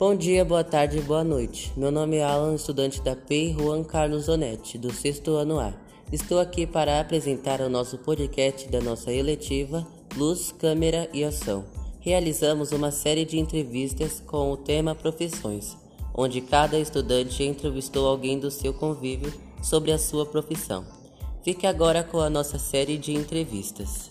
Bom dia, boa tarde e boa noite. Meu nome é Alan, estudante da PEI Juan Carlos Onetti, do sexto ano A. Estou aqui para apresentar o nosso podcast da nossa eletiva Luz, Câmera e Ação. Realizamos uma série de entrevistas com o tema Profissões, onde cada estudante entrevistou alguém do seu convívio sobre a sua profissão. Fique agora com a nossa série de entrevistas.